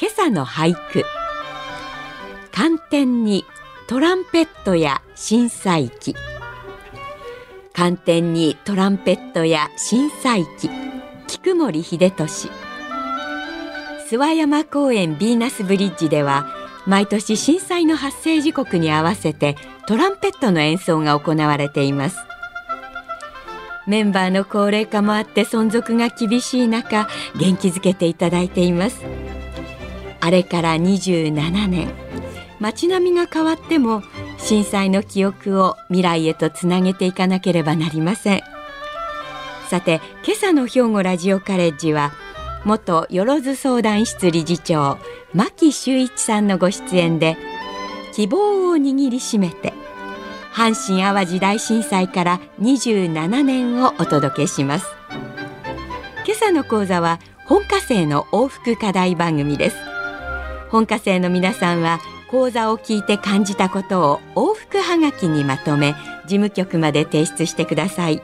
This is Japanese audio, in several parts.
今朝の俳句。寒天にトランペットや震災機寒天にトランペットや震災機菊森秀俊。諏訪山公園ヴィーナスブリッジでは毎年震災の発生時刻に合わせてトランペットの演奏が行われています。メンバーの高齢化もあって存続が厳しい中元気づけていただいています。あれから27年。街並みが変わっても震災の記憶を未来へとつなげていかなければなりません。さて今朝の兵庫ラジオカレッジは元よろず相談室理事長牧修一さんのご出演で希望を握りしめて阪神・淡路大震災から27年をお届けします。今朝の講座は本科生の往復課題番組です。本科生の皆さんは講座を聞いて感じたことを往復はがきにまとめ事務局まで提出してください。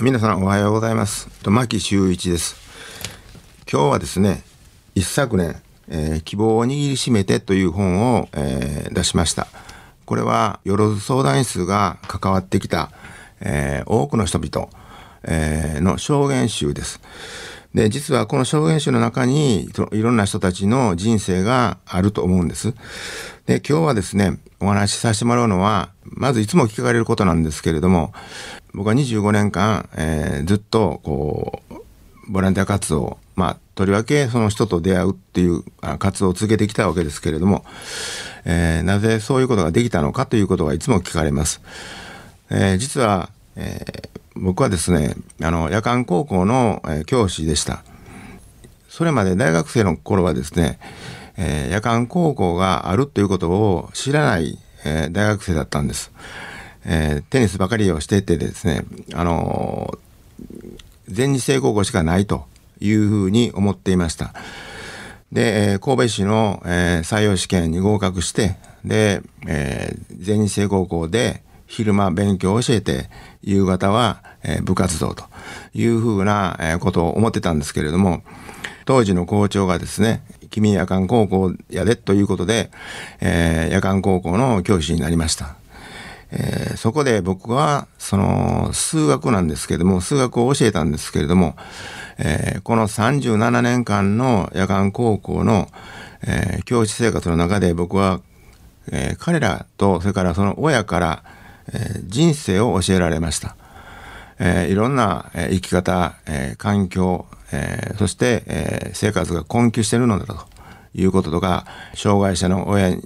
皆さんおはようございます。牧修一です。今日はですね一昨年、えー、希望を握りしめてという本を、えー、出しました。これはよろず相談室が関わってきた、えー、多くの人々、えー、の証言集ですで実はこの証言集の中にいろんな人たちの人生があると思うんですで今日はですねお話しさせてもらうのはまずいつも聞かれることなんですけれども僕は25年間、えー、ずっとこうボランティア活動まあとりわけその人と出会うっていう活動を続けてきたわけですけれども、えー、なぜそういうことができたのかということがいつも聞かれます。えー、実は、えー、僕はですねあの夜間高校の、え教師でした。それまで大学生の頃はですね、え夜間高校があるということを知らない、え大学生だったんです。えテニスばかりをしていてですね、あの全日制高校しかないというふうに思っていました。で、え神戸市の、え採用試験に合格して、で、え、全日制高校で昼間勉強を教えて、夕方は、部活動というふうな、ことを思ってたんですけれども、当時の校長がですね、君夜間高校やでということで、えー、夜間高校の教師になりました。えー、そこで僕はその数学なんですけども数学を教えたんですけれども、えー、この37年間の夜間高校の、えー、教師生活の中で僕は、え彼らとそれからその親から、え人生を教えられました。えいろんな、え生き方、え環境、えそして、え生活が困窮しているのだということとか障害者の親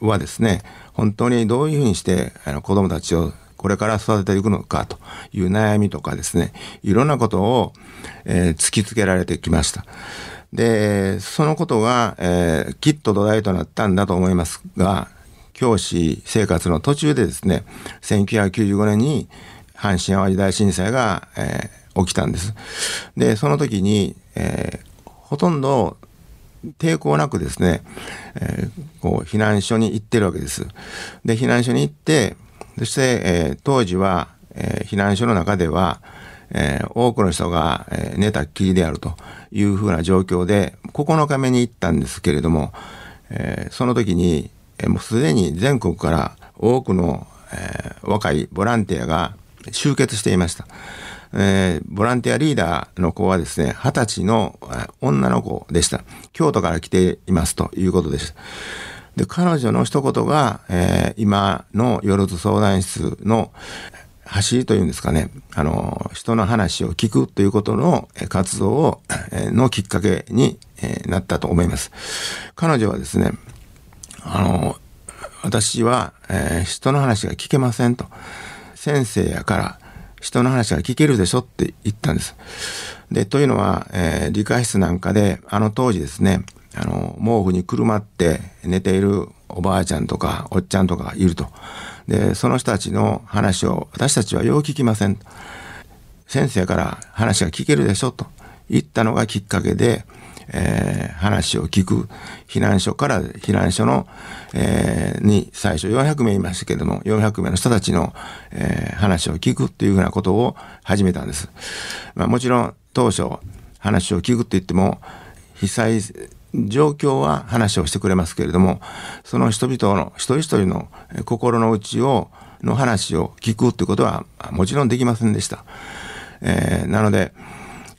はですね本当にどういうふうにしてあの子どもたちをこれから育てていくのかという悩みとかですねいろんなことを、えー、突きつけられてきました。でそのことが、えー、きっと土台となったんだと思いますが教師生活の途中でですね1995年に阪神・淡路大震災が、えー、起きたんです。でその時に、えー、ほとんど抵抗なくですね、えー、こう避難所に行ってるわけです。で避難所に行ってそして、えー、当時は、えー、避難所の中では、えー、多くの人が、えー、寝たっきりであるというふうな状況で9日目に行ったんですけれども、えー、その時に、もうすでに全国から多くの、えー、若いボランティアが集結していました。えー、ボランティアリーダーの子はですね、二十歳の女の子でした。京都から来ていますということでした。で、彼女の一言が、えー、今のよろず相談室の走りというんですかね、あの、人の話を聞くということの活動を、のきっかけに、なったと思います。彼女はですね、あの、私は、えー、人の話が聞けませんと。先生やから、人の話が聞けるでしょって言ったんです。で、というのは、えー、理科室なんかで、あの当時ですね、あの、毛布にくるまって寝ているおばあちゃんとかおっちゃんとかがいると。で、その人たちの話を私たちはよう聞きません。先生から話が聞けるでしょと言ったのがきっかけで、えー、話を聞く避難所から避難所の、えー、に最初400名いましたけれども400名の人たちの、えー、話を聞くっていうふうなことを始めたんです。まあ、もちろん当初話を聞くって言っても被災状況は話をしてくれますけれどもその人々の一人一人の心の内をの話を聞くということはもちろんできませんでした。えー、なので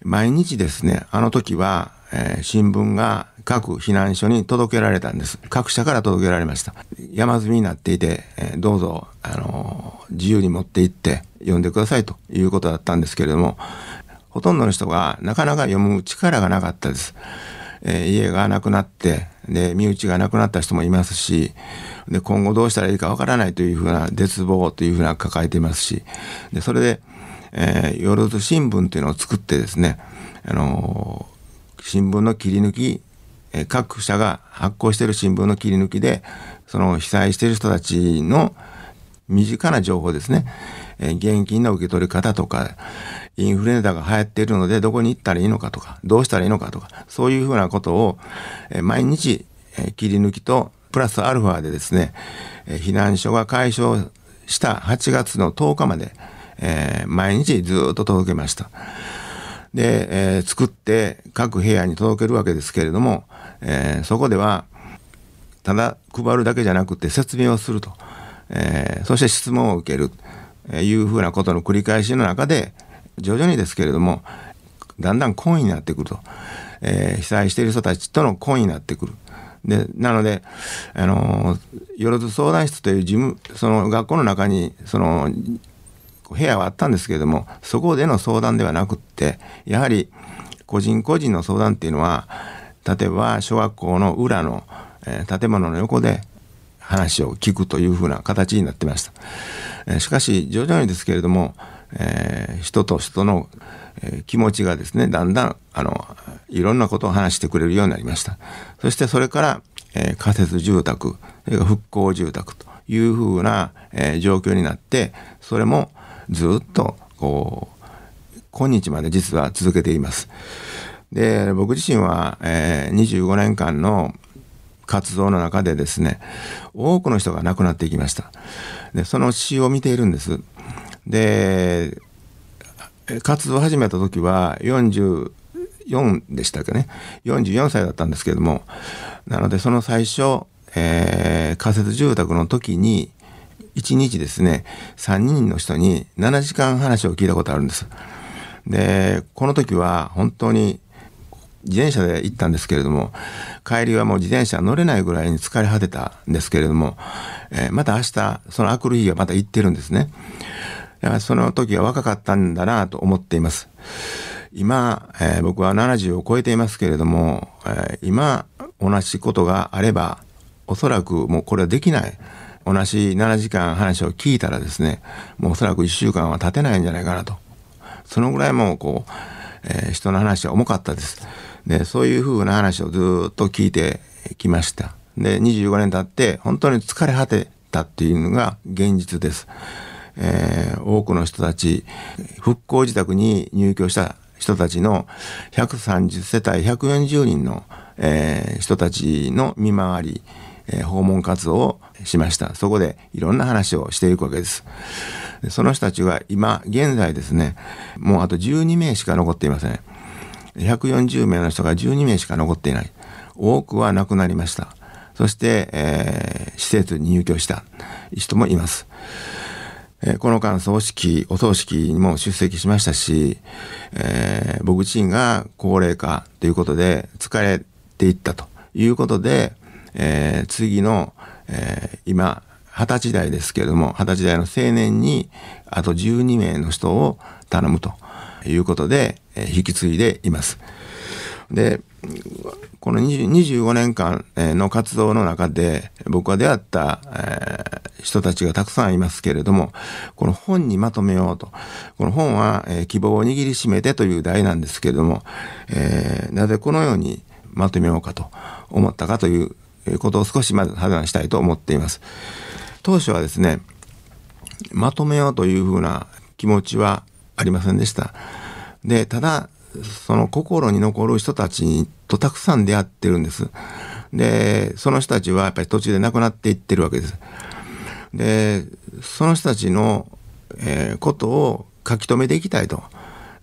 毎日ですねあの時は、えー、新聞が各避難所に届けられたんです各社から届けられました山積みになっていて、えー、どうぞ、あの自由に持って行って読んでくださいということだったんですけれどもほとんどの人がなかなか読む力がなかったです。え、家がなくなってで身内がなくなった人もいますしで今後どうしたらいいかわからないというふうな絶望というふうな抱えていますしでそれで、えー、夜新聞というのを作ってですね、あのー、新聞の切り抜き、え、各社が発行している新聞の切り抜きでその被災している人たちの身近な情報ですね、え、現金の受け取り方とかインフルエンザが流行っているのでどこに行ったらいいのかとかどうしたらいいのかとかそういうふうなことを、え、毎日、え、切り抜きとプラスアルファでですね、え、避難所が解消した8月の10日まで、えー、毎日ずっと届けました。で、えー、作って各部屋に届けるわけですけれども、えー、そこではただ配るだけじゃなくて説明をすると、えー、そして質問を受ける、えいうふうなことの繰り返しの中で徐々にですけれどもだんだん懇意になってくると、え被災している人たちとの懇意になってくる。でなので、あのよろず相談室という事務その学校の中にその部屋はあったんですけれどもそこでの相談ではなくってやはり個人個人の相談っていうのは例えば小学校の裏の、えー、建物の横で話を聞くというふうな形になってました。えー、しかし徐々にですけれども、えー、人と人の、え気持ちがですねだんだんあのいろんなことを話してくれるようになりました。そしてそれから、え仮設住宅それから復興住宅というふうな、え状況になってそれもずっとこう今日まで実は続けています。で僕自身は、えー、25年間の活動の中でですね多くの人が亡くなっていきました。でその詩を見ているんです。で活動を始めた時は44でしたっけね44歳だったんですけれども。なのでその最初、えー、仮設住宅の時に1日ですね3人の人に7時間話を聞いたことあるんです。でこの時は本当に自転車で行ったんですけれども帰りはもう自転車乗れないぐらいに疲れ果てたんですけれども、えー、また明日そのあくる日はまた行ってるんですね。その時は若かったんだなと思っています。今、えー、僕は70を超えていますけれども、えー、今同じことがあればおそらくもうこれはできない。同じ7時間話を聞いたらですねもうおそらく1週間は経てないんじゃないかなと。そのぐらいもうこう、えー、人の話は重かったです。でそういうふうな話をずっと聞いてきました。で25年経って本当に疲れ果てたっていうのが現実です、えー、多くの人たち復興自宅に入居した人たちの130世帯140人の、えー、人たちの見回りえ、訪問活動をしました。そこでいろんな話をしていくわけです。その人たちは今現在ですねもうあと12名しか残っていません。140名の人が12名しか残っていない。多くは亡くなりました。そして、えー、施設に入居した。人もいます。えこの間葬式お葬式にも出席しましたし、えー、僕自身が高齢化ということで疲れていったということで、えー、次の、えー、今二十歳代ですけれども二十歳代の青年にあと12名の人を頼むということで、えー、引き継いでいます。でこの25年間の活動の中で僕は出会った、えー、人たちがたくさんいますけれどもこの本にまとめようとこの本は、えー、希望を握りしめてという題なんですけれども、えー、なぜこのようにまとめようかと思ったかということを少しまず話したいと思っています。当初はですねまとめようというふうな気持ちはありませんでした。でただその心に残る人たちとたくさん出会ってるんです。でその人たちはやっぱり途中で亡くなっていってるわけです。でその人たちの、えー、ことを書き留めていきたいと。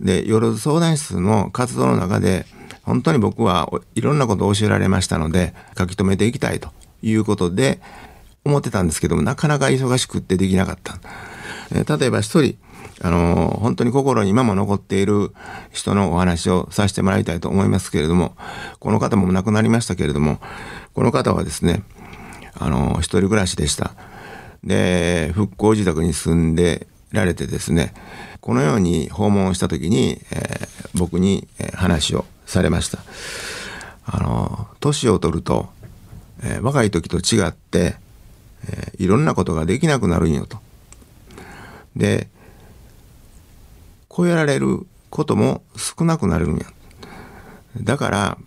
で夜相談室の活動の中で本当に僕はいろんなことを教えられましたので書き留めていきたいということで思ってたんですけどもなかなか忙しくってできなかった。えー、例えば一人あの本当に心に今も残っている人のお話をさせてもらいたいと思いますけれどもこの方も亡くなりましたけれどもこの方はですねあの一人暮らしでしたで復興自宅に住んでられてですねこのように訪問した時に、えー、僕に話をされましたあの年を取ると、えー、若い時と違って、えー、いろんなことができなくなるんよとで超えられることも少なくなるんや。だから、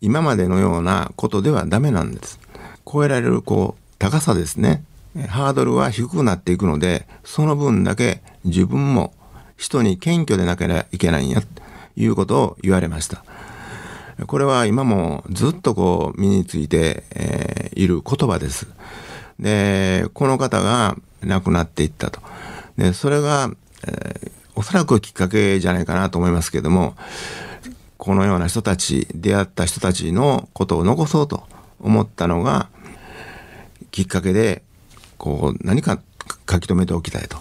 今までのようなことではダメなんです。超えられるこう高さですね。ハードルは低くなっていくので、その分だけ自分も人に謙虚でなければいけないんや、いうことを言われました。これは今もずっとこう身について、えー、いる言葉です。で、この方が亡くなっていったと。で、それがえー、おそらくきっかけじゃないかなと思いますけどもこのような人たち出会った人たちのことを残そうと思ったのがきっかけでこう何か書き留めておきたいと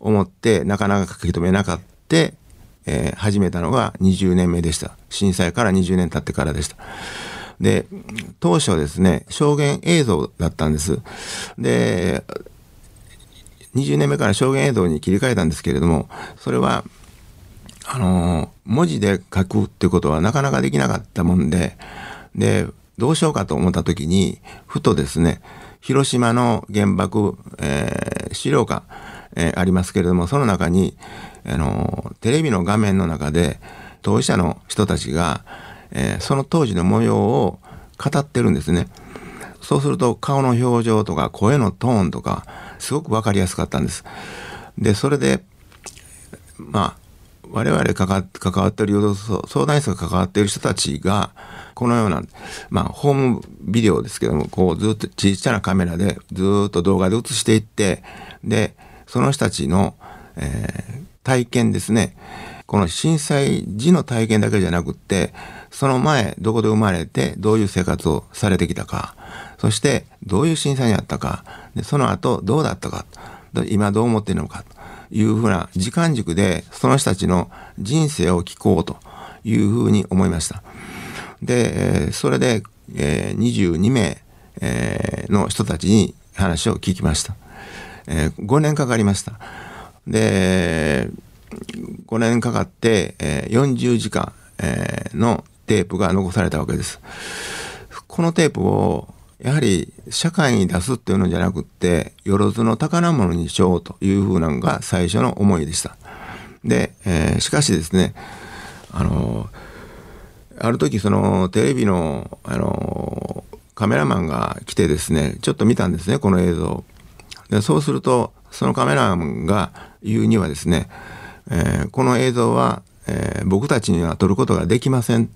思ってなかなか書き留めなかった、えー、始めたのが20年目でした。震災から20年経ってからでした。で当初ですね証言映像だったんです。で20年目から証言映像に切り替えたんですけれどもそれはあの文字で書くってことはなかなかできなかったもんででどうしようかと思った時にふとですね広島の原爆、えー、資料館、えー、ありますけれどもその中にあのテレビの画面の中で当事者の人たちが、えー、その当時の模様を語ってるんですね。そうすると顔の表情とか声のトーンとかすごく分かりやすかったんです。でそれでまあ我々関わってる相談室が関わっている人たちがこのような、まあ、ホームビデオですけどもこうずっと小さなカメラでずっと動画で映していってでその人たちの、えー、体験ですね。この震災時の体験だけじゃなくってその前どこで生まれてどういう生活をされてきたか。そしてどういう震災にあったか。でその後どうだったか。今どう思っているのか。というふうな時間軸でその人たちの人生を聞こうと。いうふうに思いました。でそれで、え22名、の人たちに話を聞きました。え5年かかりました。で5年かかって、え40時間、えのテープが残されたわけです。このテープをやはり社会に出すっていうのじゃなくってよろずの宝物にしようというふうなのが最初の思いでした。で、えー、しかしですねあのある時そのテレビのあのカメラマンが来てですねちょっと見たんですねこの映像。でそうするとそのカメラマンが言うにはですね、えー、この映像は、えー、僕たちには撮ることができません。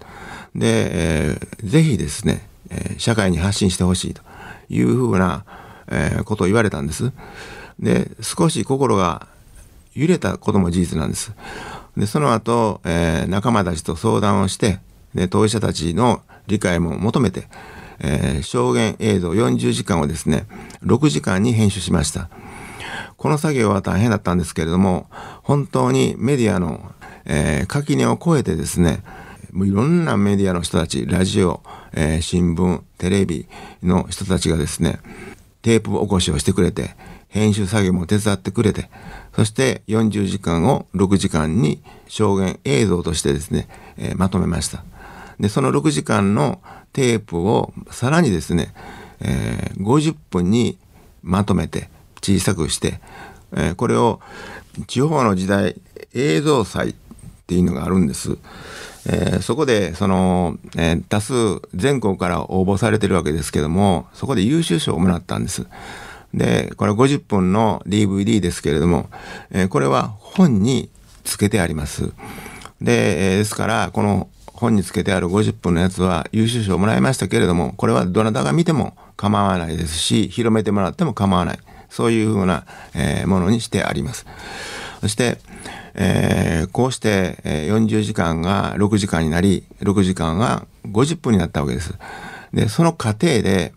で、えー、ぜひですねえー、社会に発信してほしいというふうな、えー、ことを言われたんです。で少し心が揺れたことも事実なんです。でその後、えー、仲間たちと相談をしてで当事者たちの理解も求めて、えー、証言映像40時間をですね6時間に編集しました。この作業は大変だったんですけれども本当にメディアの、えー、垣根を越えてですねもういろんなメディアの人たちラジオ、えー、新聞テレビの人たちがですねテープ起こしをしてくれて編集作業も手伝ってくれてそして40時間を6時間に証言映像としてですね、えー、まとめました。で、その6時間のテープをさらにですね、えー、50分にまとめて小さくして、えー、これを地方の時代映像祭っていうのがあるんです。えー、そこでその、えー、多数全国から応募されてるわけですけどもそこで優秀賞をもらったんです。でこれ50分の DVD ですけれども、えー、これは本につけてあります。で、えー、ですからこの本につけてある50分のやつは優秀賞をもらいましたけれどもこれはどなたが見ても構わないですし広めてもらっても構わないそういうふうな、えー、ものにしてあります。そして、えー、こうして、40時間が6時間になり6時間が50分になったわけです。でその過程で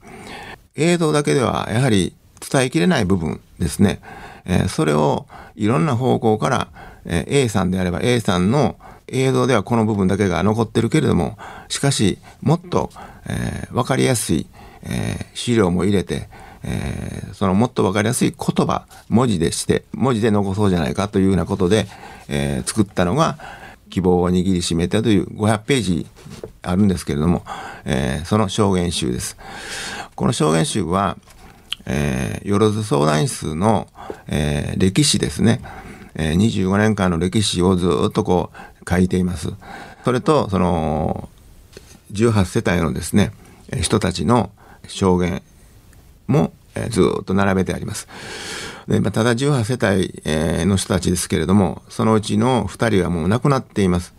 映像だけではやはり伝えきれない部分ですね、えー、それをいろんな方向から、え、A さんであれば A さんの映像ではこの部分だけが残ってるけれどもしかしもっと、えー、分かりやすい、えー、資料も入れて、えー、そのもっと分かりやすい言葉文字でして文字で残そうじゃないかというようなことで、えー、作ったのが希望を握りしめてという500ページあるんですけれども、えー、その証言集です。この証言集は、えー、よろず相談室の、えー、歴史ですね、えー、25年間の歴史をずっとこう書いています。それとその18世帯のですね人たちの証言も、え、ずっと並べてあります。でまあ、ただ18世帯、の人たちですけれどもそのうちの2人はもう亡くなっています。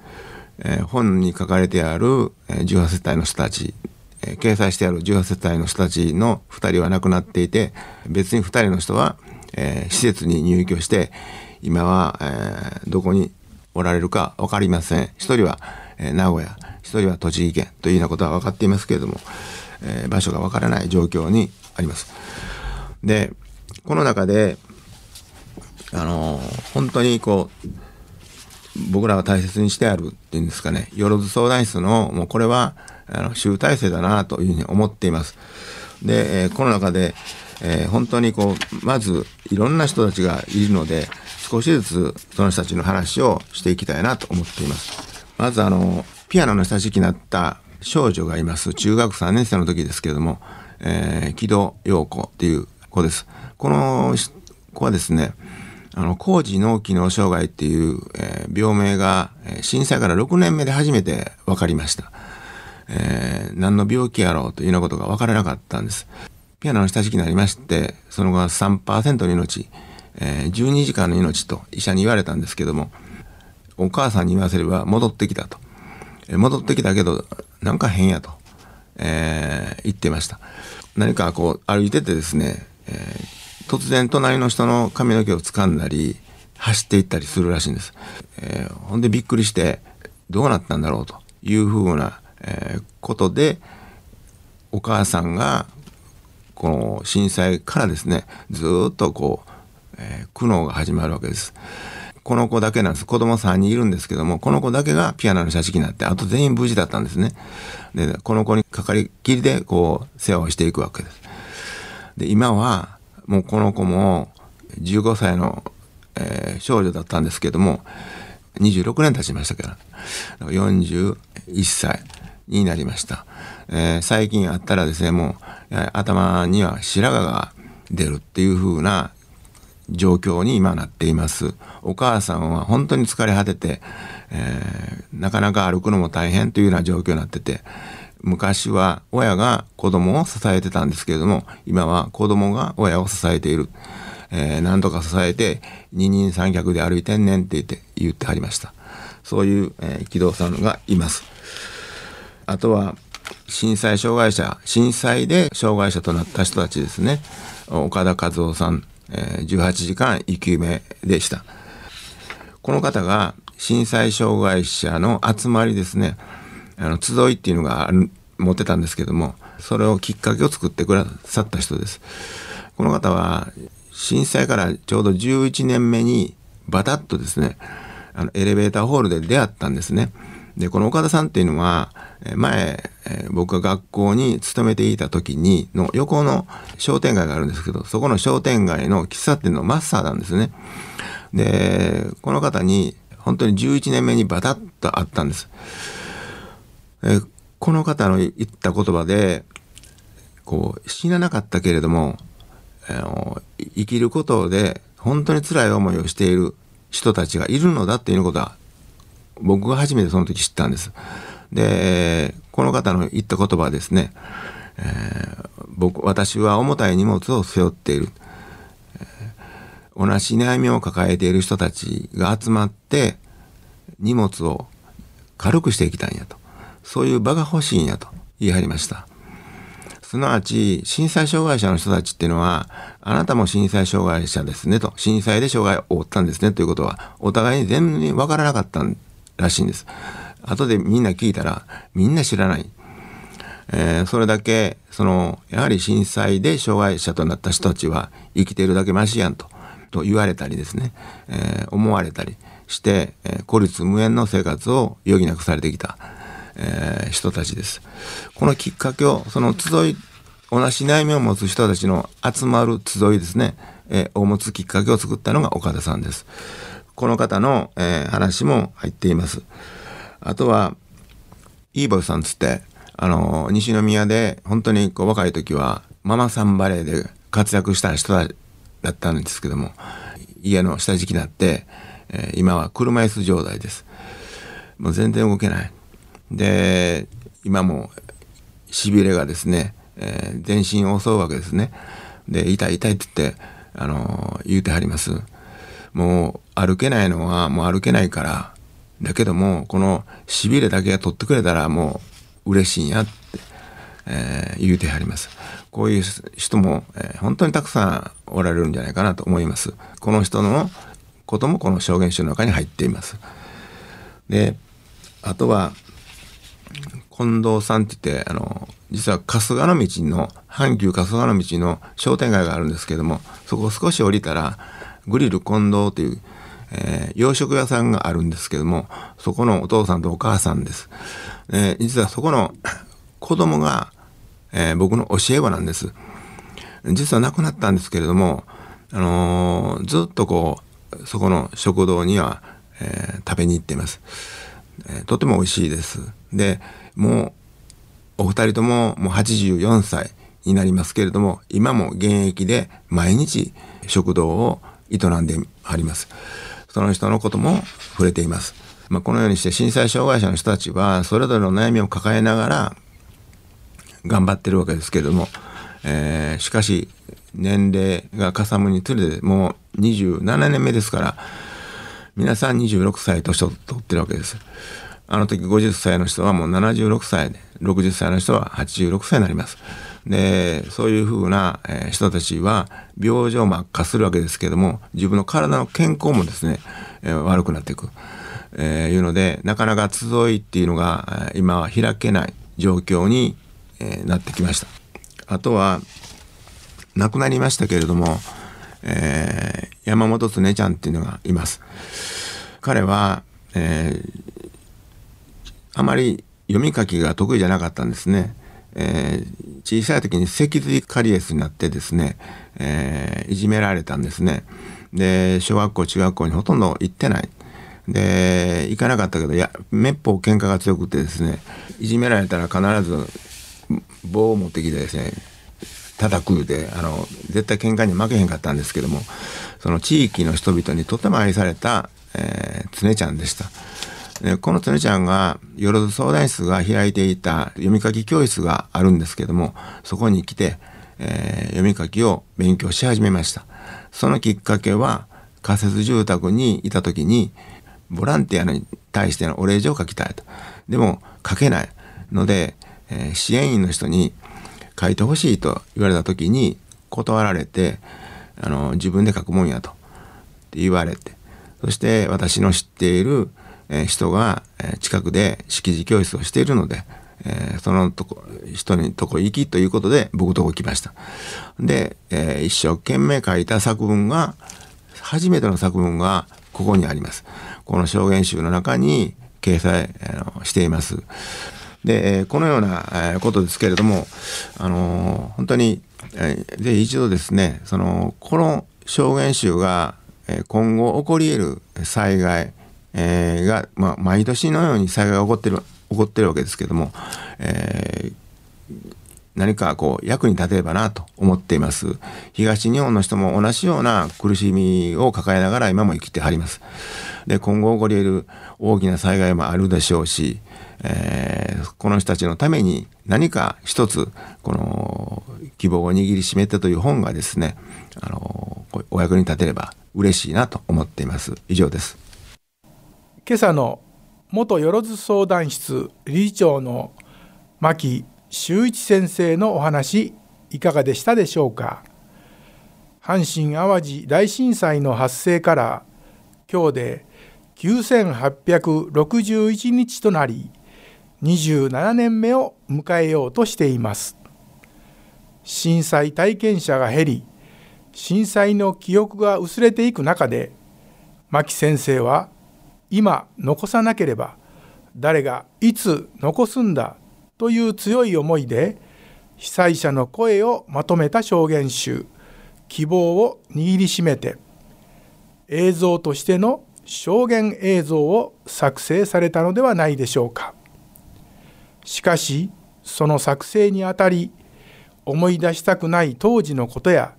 え、本に書かれてある、え、18世帯の人たち、え、掲載してある18世帯の人たちの2人は亡くなっていて別に2人の人は、え、施設に入居して今は、えー、どこにおられるか分かりません1人は、え、名古屋1人は栃木県というようなことは分かっていますけれども、え、場所が分からない状況にあります。でこの中であの本当にこう僕らが大切にしてあるっていうんですかねよろず相談室のもうこれはあの集大成だなというふうに思っています。で、えー、この中で、えー、本当にこうまずいろんな人たちがいるので少しずつその人たちの話をしていきたいなと思っています。まずあのピアノの親しきになった少女がいます中学3年生の時ですけれども、えー、木戸陽子っていう子です。この子はですねあの高次脳機能障害っていう、えー、病名が震災から6年目で初めて分かりました。えー、何の病気やろうというようなことが分からなかったんです。ピアノの親しきになりまして、その後は3%の命、え、12時間の命と医者に言われたんですけども、お母さんに言わせれば戻ってきたと。え、戻ってきたけど、なんか変やと、えー、言ってました。何かこう歩いててですね、えー、突然隣の人の髪の毛を掴んだり、走っていったりするらしいんです。えー、ほんでびっくりして、どうなったんだろうというふうなえー、ことでお母さんがこの震災からですねずっとこう、え、苦悩が始まるわけです。この子だけなんです子供3人いるんですけどもこの子だけがピアノの写真になってあと全員無事だったんですね。でこの子にかかりきりでこう世話をしていくわけです。で今はもうこの子も15歳の、えー、少女だったんですけども26年経ちましたから41歳になりました。えー、最近あったらですね、もう頭には白髪が出るっていう風な状況に今なっています。お母さんは本当に疲れ果てて、えー、なかなか歩くのも大変というような状況になってて、昔は親が子供を支えてたんですけれども、今は子供が親を支えている。えー、何とか支えて二人三脚で歩いてんねんって言って言ってはりました。そういう、えー、木戸さんがいます。あとは震災障害者震災で障害者となった人たちですね岡田和夫さん、え、18時間生き埋めでした。この方が震災障害者の集まりですね。あの集いっていうのが持ってたんですけどもそれをきっかけを作ってくださった人です。この方は震災からちょうど11年目にバタッとですねあのエレベーターホールで出会ったんですね。でこの岡田さんっていうのは前僕が学校に勤めていた時にの横の商店街があるんですけどそこの商店街の喫茶店のマスターなんですね。でこの方に本当に11年目にバタッとあったんです。えこの方の言った言葉でこう死ななかったけれども、あの生きることで本当に辛い思いをしている人たちがいるのだっていうことは僕が初めてその時知ったんです。でこの方の言った言葉はですね、えー、僕私は重たい荷物を背負っている、えー、同じ悩みを抱えている人たちが集まって荷物を軽くしていきたいんやと。そういう場が欲しいんやと言い張りました。すなわち震災障害者の人たちっていうのはあなたも震災障害者ですねと震災で障害を負ったんですねということはお互いに全然わからなかったらしいんです後でみんな聞いたらみんな知らない、えー、それだけそのやはり震災で障害者となった人たちは生きているだけマシやんとと言われたりですね、えー、思われたりして、えー、孤立無縁の生活を余儀なくされてきた、えー、人たちです。このきっかけをその集い同じ悩みを持つ人たちの集まる集いですね、えー、を持つきっかけを作ったのが岡田さんです。この方の、えー、話も入っています。あとは、イーボイさんつって、あの、西宮で本当にこう若い時はママさんバレーで活躍した人だったんですけども、家の下敷きになって、えー、今は車椅子状態です。もう全然動けない。で、今も痺れがですね、えー、全身を襲うわけですね。で、痛い痛いって言って、あのー、言うてはります。もう歩けないのはもう歩けないから、だけども、このしびれだけが取ってくれたらもう嬉しいんやって、えー、言うてはります。こういう人も、えー、本当にたくさんおられるんじゃないかなと思います。この人のこともこの証言集の中に入っています。で、あとは、近藤さんって言って、あの、実は春日の道の、阪急春日の道の商店街があるんですけども、そこを少し降りたら、グリル近藤という、えー、洋食屋さんがあるんですけども、そこのお父さんとお母さんです。えー、実はそこの子供が、えー、僕の教え子なんです。実は亡くなったんですけれども、あのー、ずっとこう、そこの食堂には、えー、食べに行ってます、えー。とても美味しいです。で、もう、お二人とももう84歳になりますけれども、今も現役で毎日食堂を営んであります。その人のことも触れています。まあ、このようにして震災障害者の人たちはそれぞれの悩みを抱えながら頑張ってるわけですけれども、えー、しかし年齢がかさむにつれてもう27年目ですから皆さん26歳年を取ってるわけです。あの時50歳の人はもう76歳で60歳の人は86歳になります。でそういうふうな、人たちは病状も悪化するわけですけども自分の体の健康もですね、悪くなっていく、えー、いうのでなかなか集いっていうのが今は開けない状況に、なってきました。あとは亡くなりましたけれども、えー、山本恒ちゃんっていうのがいます。彼は、えー、あまり読み書きが得意じゃなかったんですねえー、小さい時に脊髄カリエスになってですね、えー、いじめられたんですね。で、小学校、中学校にほとんど行ってない。で、行かなかったけど、いや、めっぽう喧嘩が強くてですね、いじめられたら必ず棒を持ってきてですね、叩くで、あの、絶対喧嘩に負けへんかったんですけども、その地域の人々にとても愛された、えー、常ちゃんでした。このつねちゃんが、よろず相談室が開いていた読み書き教室があるんですけども、そこに来て、えー、読み書きを勉強し始めました。そのきっかけは、仮設住宅にいた時に、ボランティアに対してのお礼状を書きたいと。でも、書けないので、えー、支援員の人に書いてほしいと言われた時に、断られて、あの、自分で書くもんやと。って言われて、そして私の知っているえ人が、近くで識字教室をしているので、えそのとこ人にとこ行きということで僕とこ来ました。で、え一生懸命書いた作文が初めての作文がここにあります。この証言集の中に掲載、しています。で、このようなことですけれども、あの本当に、えぜひ一度ですね、その、この証言集が、今後起こり得る災害、えーが、まあ、毎年のように災害が起こってる起こってるわけですけども、えー何かこう役に立てればなと思っています。東日本の人も同じような苦しみを抱えながら今も生きてはります。で今後起こり得る大きな災害もあるでしょうし、えーこの人たちのために何か一つこの希望を握りしめてという本がですねあのお役に立てれば嬉しいなと思っています。以上です。今朝の元よろず相談室理事長の牧修一先生のお話いかがでしたでしょうか？阪神・淡路大震災の発生から今日で9861日となり27年目を迎えようとしています。震災体験者が減り震災の記憶が薄れていく中で牧先生は今残さなければ誰がいつ残すんだという強い思いで被災者の声をまとめた証言集「希望」を握りしめて映像としての証言映像を作成されたのではないでしょうか。しかしその作成にあたり思い出したくない当時のことや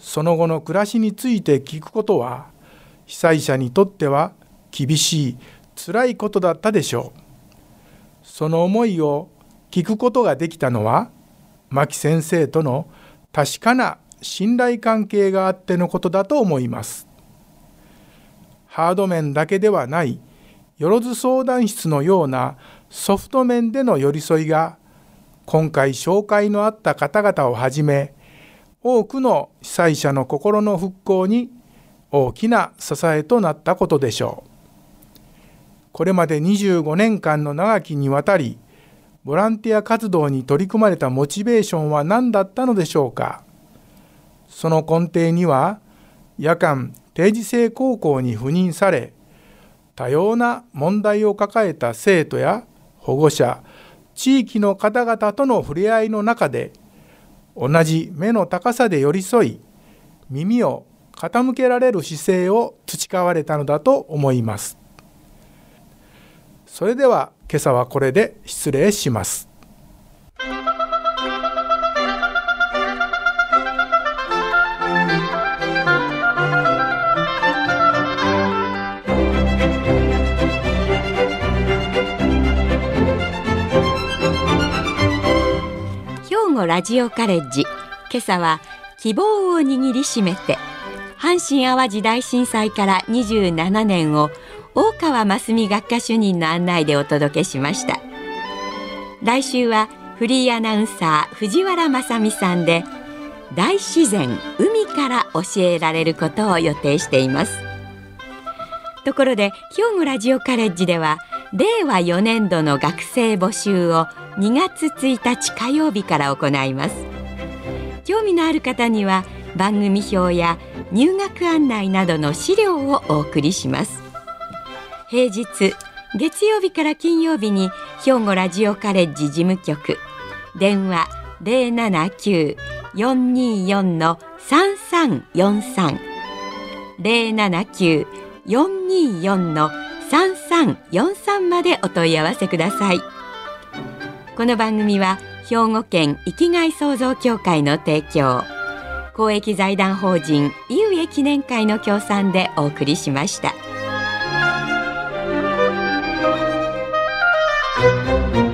その後の暮らしについて聞くことは被災者にとっては厳しい辛いことだったでしょうその思いを聞くことができたのは牧先生との確かな信頼関係があってのことだと思いますハード面だけではないよろず相談室のようなソフト面での寄り添いが今回紹介のあった方々をはじめ多くの被災者の心の復興に大きな支えとなったことでしょう。これまで25年間の長きにわたりボランティア活動に取り組まれたモチベーションは何だったのでしょうか。その根底には夜間定時制高校に赴任され多様な問題を抱えた生徒や保護者地域の方々との触れ合いの中で同じ目の高さで寄り添い耳を傾けられる姿勢を培われたのだと思います。それでは今朝はこれで失礼します。兵庫ラジオカレッジ。今朝は希望を握りしめて阪神・淡路大震災から27年を大川真澄学科主任の案内でお届けしました。来週はフリーアナウンサー藤原正美さんで大自然海から教えられることを予定しています。ところで兵庫ラジオカレッジでは令和4年度の学生募集を2月1日火曜日から行います。興味のある方には番組表や入学案内などの資料をお送りします。平日月曜日から金曜日に兵庫ラジオカレッジ事務局。電話079-424の3343 079-424の3343までお問い合わせください。この番組は兵庫県生きがい創造協会の提供。公益財団法人井上記念会の協賛でお送りしました。Thank you.